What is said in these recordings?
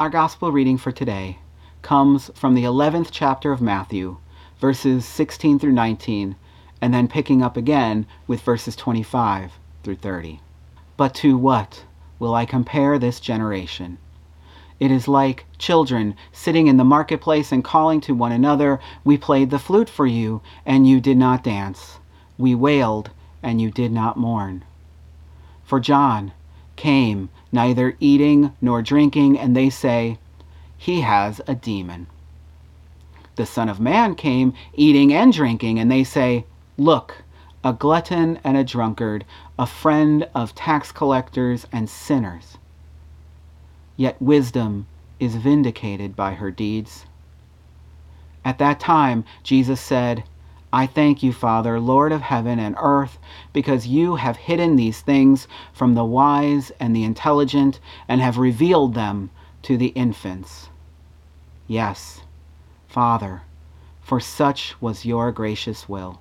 Our gospel reading for today comes from the 11th chapter of Matthew, verses 16 through 19, and then picking up again with verses 25 through 30. But to what will I compare this generation? It is like children sitting in the marketplace and calling to one another, We played the flute for you, and you did not dance. We wailed, and you did not mourn. For John came neither eating nor drinking, and they say, He has a demon. The Son of Man came eating and drinking, and they say, Look, a glutton and a drunkard, a friend of tax collectors and sinners yet wisdom is vindicated by her deeds. At that time, Jesus said, I thank you, Father, Lord of heaven and earth, because you have hidden these things from the wise and the intelligent and have revealed them to the infants. Yes, Father, for such was your gracious will.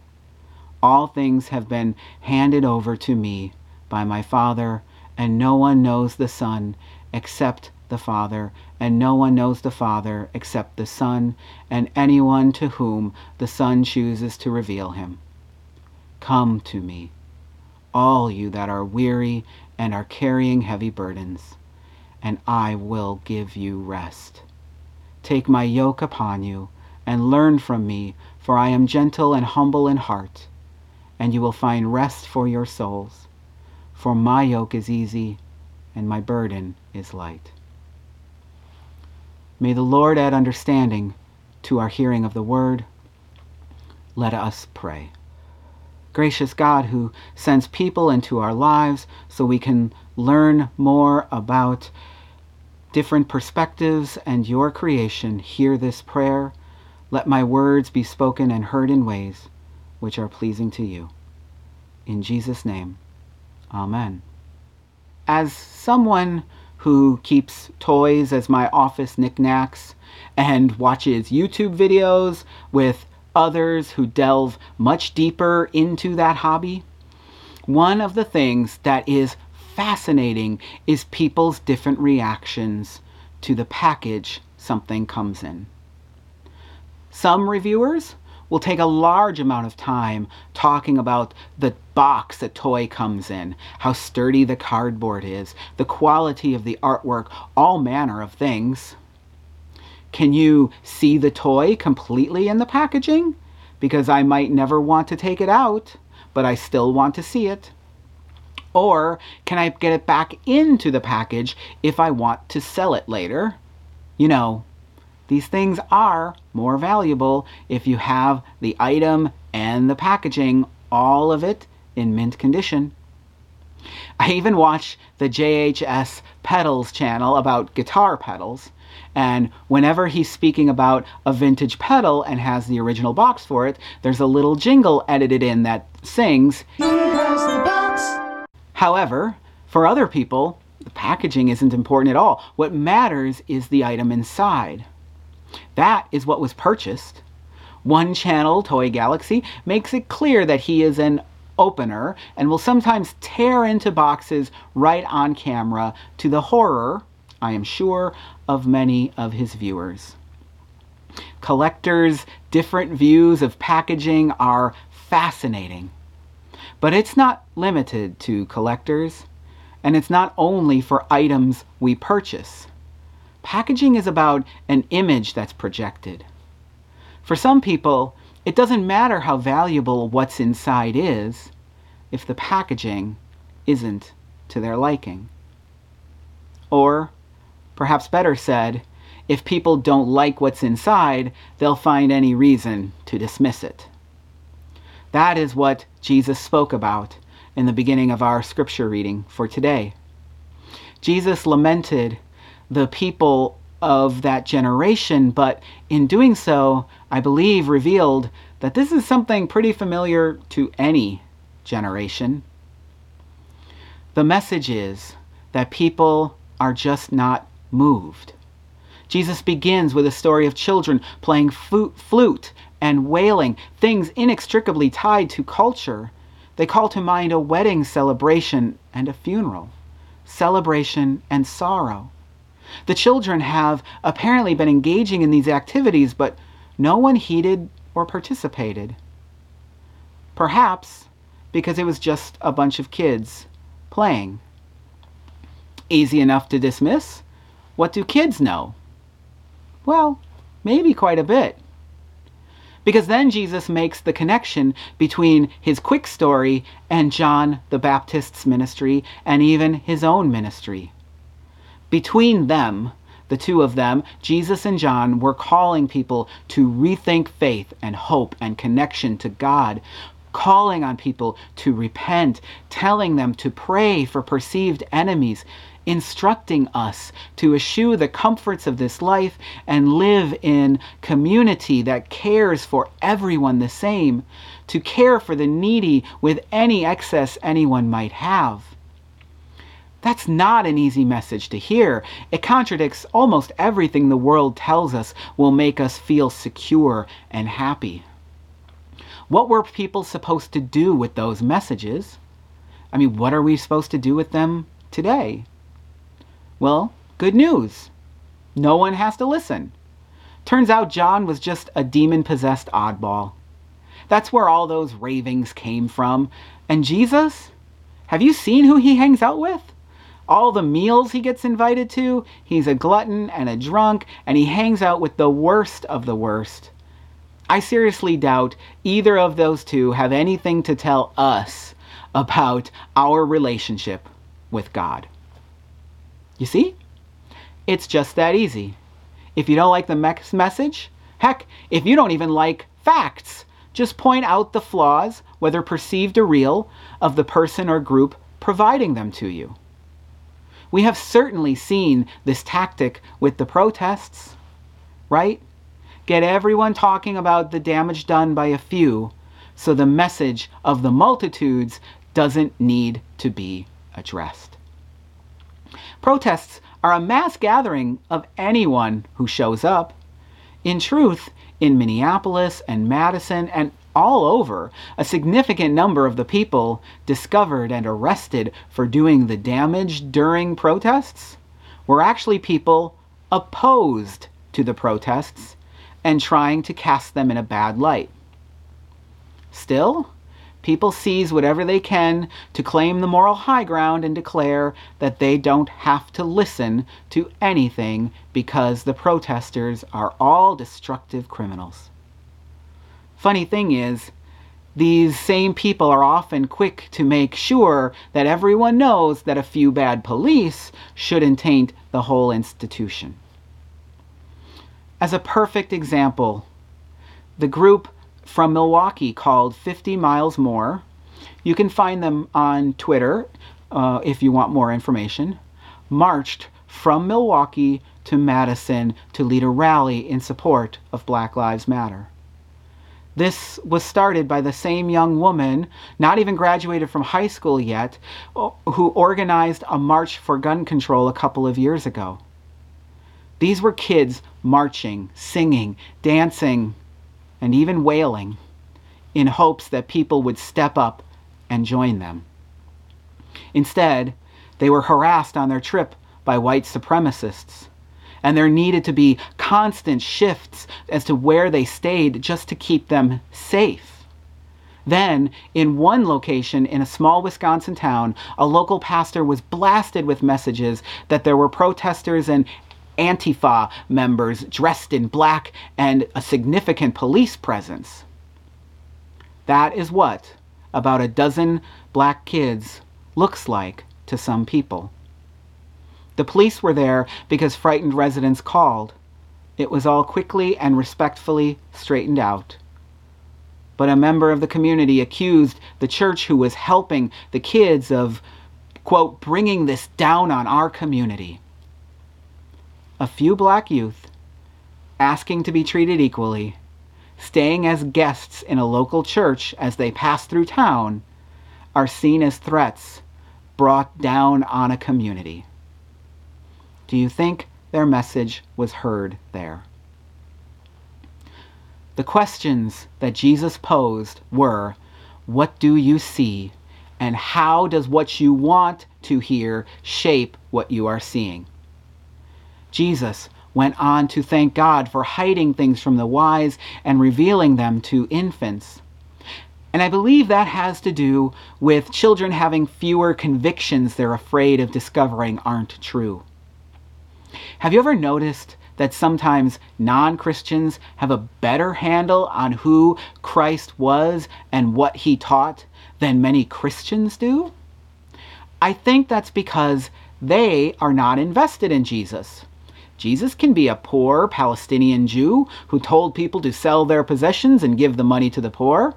All things have been handed over to me by my Father, and no one knows the Son except the Father, and no one knows the Father except the Son, and anyone to whom the Son chooses to reveal him. Come to me, all you that are weary and are carrying heavy burdens, and I will give you rest. Take my yoke upon you, and learn from me, for I am gentle and humble in heart, and you will find rest for your souls. For my yoke is easy, and my burden is light. May the Lord add understanding to our hearing of the word. Let us pray. Gracious God, who sends people into our lives so we can learn more about different perspectives and your creation, hear this prayer. Let my words be spoken and heard in ways which are pleasing to you. In Jesus' name, Amen. As someone who keeps toys as my office knickknacks and watches YouTube videos with others who delve much deeper into that hobby. One of the things that is fascinating is people's different reactions to the package something comes in. Some reviewers will take a large amount of time talking about the box a toy comes in, how sturdy the cardboard is, the quality of the artwork, all manner of things. Can you see the toy completely in the packaging? Because I might never want to take it out, but I still want to see it. Or can I get it back into the package if I want to sell it later? You know, these things are more valuable if you have the item and the packaging, all of it in mint condition. I even watch the JHS Pedals channel about guitar pedals, and whenever he's speaking about a vintage pedal and has the original box for it, there's a little jingle edited in that sings, However, for other people, the packaging isn't important at all. What matters is the item inside. That is what was purchased. One channel, Toy Galaxy, makes it clear that he is an opener and will sometimes tear into boxes right on camera to the horror, I am sure, of many of his viewers. Collectors' different views of packaging are fascinating. But it's not limited to collectors, and it's not only for items we purchase. Packaging is about an image that's projected. For some people, it doesn't matter how valuable what's inside is if the packaging isn't to their liking. Or, perhaps better said, if people don't like what's inside, they'll find any reason to dismiss it. That is what Jesus spoke about in the beginning of our scripture reading for today. Jesus lamented the people of that generation, but in doing so, I believe revealed that this is something pretty familiar to any generation. The message is that people are just not moved. Jesus begins with a story of children playing flute and wailing, things inextricably tied to culture. They call to mind a wedding celebration and a funeral, celebration and sorrow. The children have apparently been engaging in these activities, but no one heeded or participated. Perhaps because it was just a bunch of kids playing. Easy enough to dismiss. What do kids know? Well, maybe quite a bit. Because then Jesus makes the connection between his quick story and John the Baptist's ministry and even his own ministry. Between them, the two of them, Jesus and John, were calling people to rethink faith and hope and connection to God, calling on people to repent, telling them to pray for perceived enemies, instructing us to eschew the comforts of this life and live in community that cares for everyone the same, to care for the needy with any excess anyone might have. That's not an easy message to hear. It contradicts almost everything the world tells us will make us feel secure and happy. What were people supposed to do with those messages? I mean, what are we supposed to do with them today? Well, good news. No one has to listen. Turns out John was just a demon possessed oddball. That's where all those ravings came from. And Jesus? Have you seen who he hangs out with? All the meals he gets invited to, he's a glutton and a drunk, and he hangs out with the worst of the worst. I seriously doubt either of those two have anything to tell us about our relationship with God. You see? It's just that easy. If you don't like the message, heck, if you don't even like facts, just point out the flaws, whether perceived or real, of the person or group providing them to you. We have certainly seen this tactic with the protests, right? Get everyone talking about the damage done by a few so the message of the multitudes doesn't need to be addressed. Protests are a mass gathering of anyone who shows up. In truth, in Minneapolis and Madison and all over, a significant number of the people discovered and arrested for doing the damage during protests were actually people opposed to the protests and trying to cast them in a bad light. Still, People seize whatever they can to claim the moral high ground and declare that they don't have to listen to anything because the protesters are all destructive criminals. Funny thing is, these same people are often quick to make sure that everyone knows that a few bad police shouldn't taint the whole institution. As a perfect example, the group from Milwaukee called 50 Miles More. You can find them on Twitter uh, if you want more information. Marched from Milwaukee to Madison to lead a rally in support of Black Lives Matter. This was started by the same young woman, not even graduated from high school yet, who organized a march for gun control a couple of years ago. These were kids marching, singing, dancing, and even wailing in hopes that people would step up and join them. Instead, they were harassed on their trip by white supremacists, and there needed to be constant shifts as to where they stayed just to keep them safe. Then, in one location in a small Wisconsin town, a local pastor was blasted with messages that there were protesters and Antifa members dressed in black and a significant police presence. That is what about a dozen black kids looks like to some people. The police were there because frightened residents called. It was all quickly and respectfully straightened out. But a member of the community accused the church who was helping the kids of, quote, bringing this down on our community a few black youth asking to be treated equally, staying as guests in a local church as they pass through town, are seen as threats brought down on a community. Do you think their message was heard there? The questions that Jesus posed were What do you see? And how does what you want to hear shape what you are seeing? Jesus went on to thank God for hiding things from the wise and revealing them to infants. And I believe that has to do with children having fewer convictions they're afraid of discovering aren't true. Have you ever noticed that sometimes non Christians have a better handle on who Christ was and what he taught than many Christians do? I think that's because they are not invested in Jesus. Jesus can be a poor Palestinian Jew who told people to sell their possessions and give the money to the poor,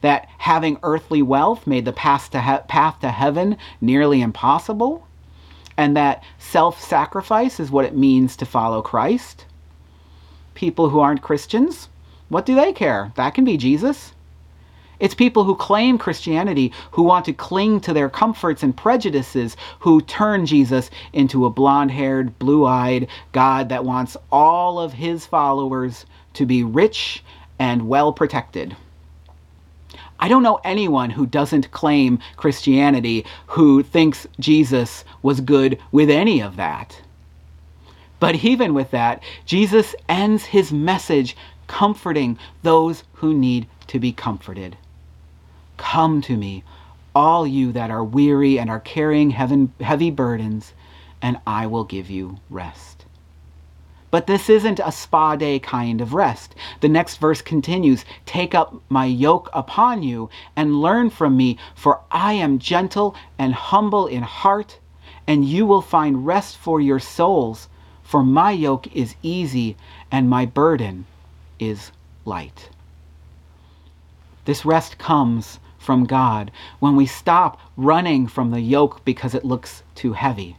that having earthly wealth made the path to, he- path to heaven nearly impossible, and that self sacrifice is what it means to follow Christ. People who aren't Christians, what do they care? That can be Jesus. It's people who claim Christianity, who want to cling to their comforts and prejudices, who turn Jesus into a blonde haired, blue eyed God that wants all of his followers to be rich and well protected. I don't know anyone who doesn't claim Christianity who thinks Jesus was good with any of that. But even with that, Jesus ends his message comforting those who need to be comforted. Come to me, all you that are weary and are carrying heavy burdens, and I will give you rest. But this isn't a spa day kind of rest. The next verse continues Take up my yoke upon you and learn from me, for I am gentle and humble in heart, and you will find rest for your souls. For my yoke is easy and my burden is light. This rest comes from God when we stop running from the yoke because it looks too heavy.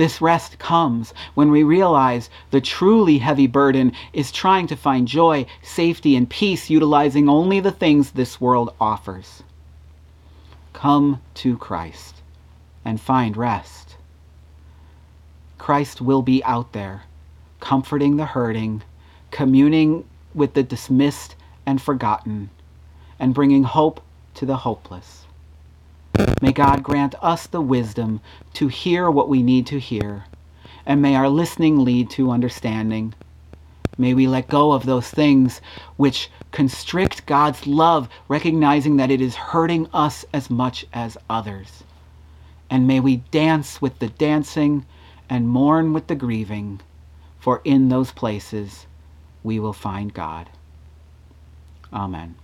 This rest comes when we realize the truly heavy burden is trying to find joy, safety, and peace utilizing only the things this world offers. Come to Christ and find rest. Christ will be out there, comforting the hurting, communing with the dismissed and forgotten, and bringing hope to the hopeless. May God grant us the wisdom to hear what we need to hear, and may our listening lead to understanding. May we let go of those things which constrict God's love, recognizing that it is hurting us as much as others. And may we dance with the dancing and mourn with the grieving, for in those places we will find God. Amen.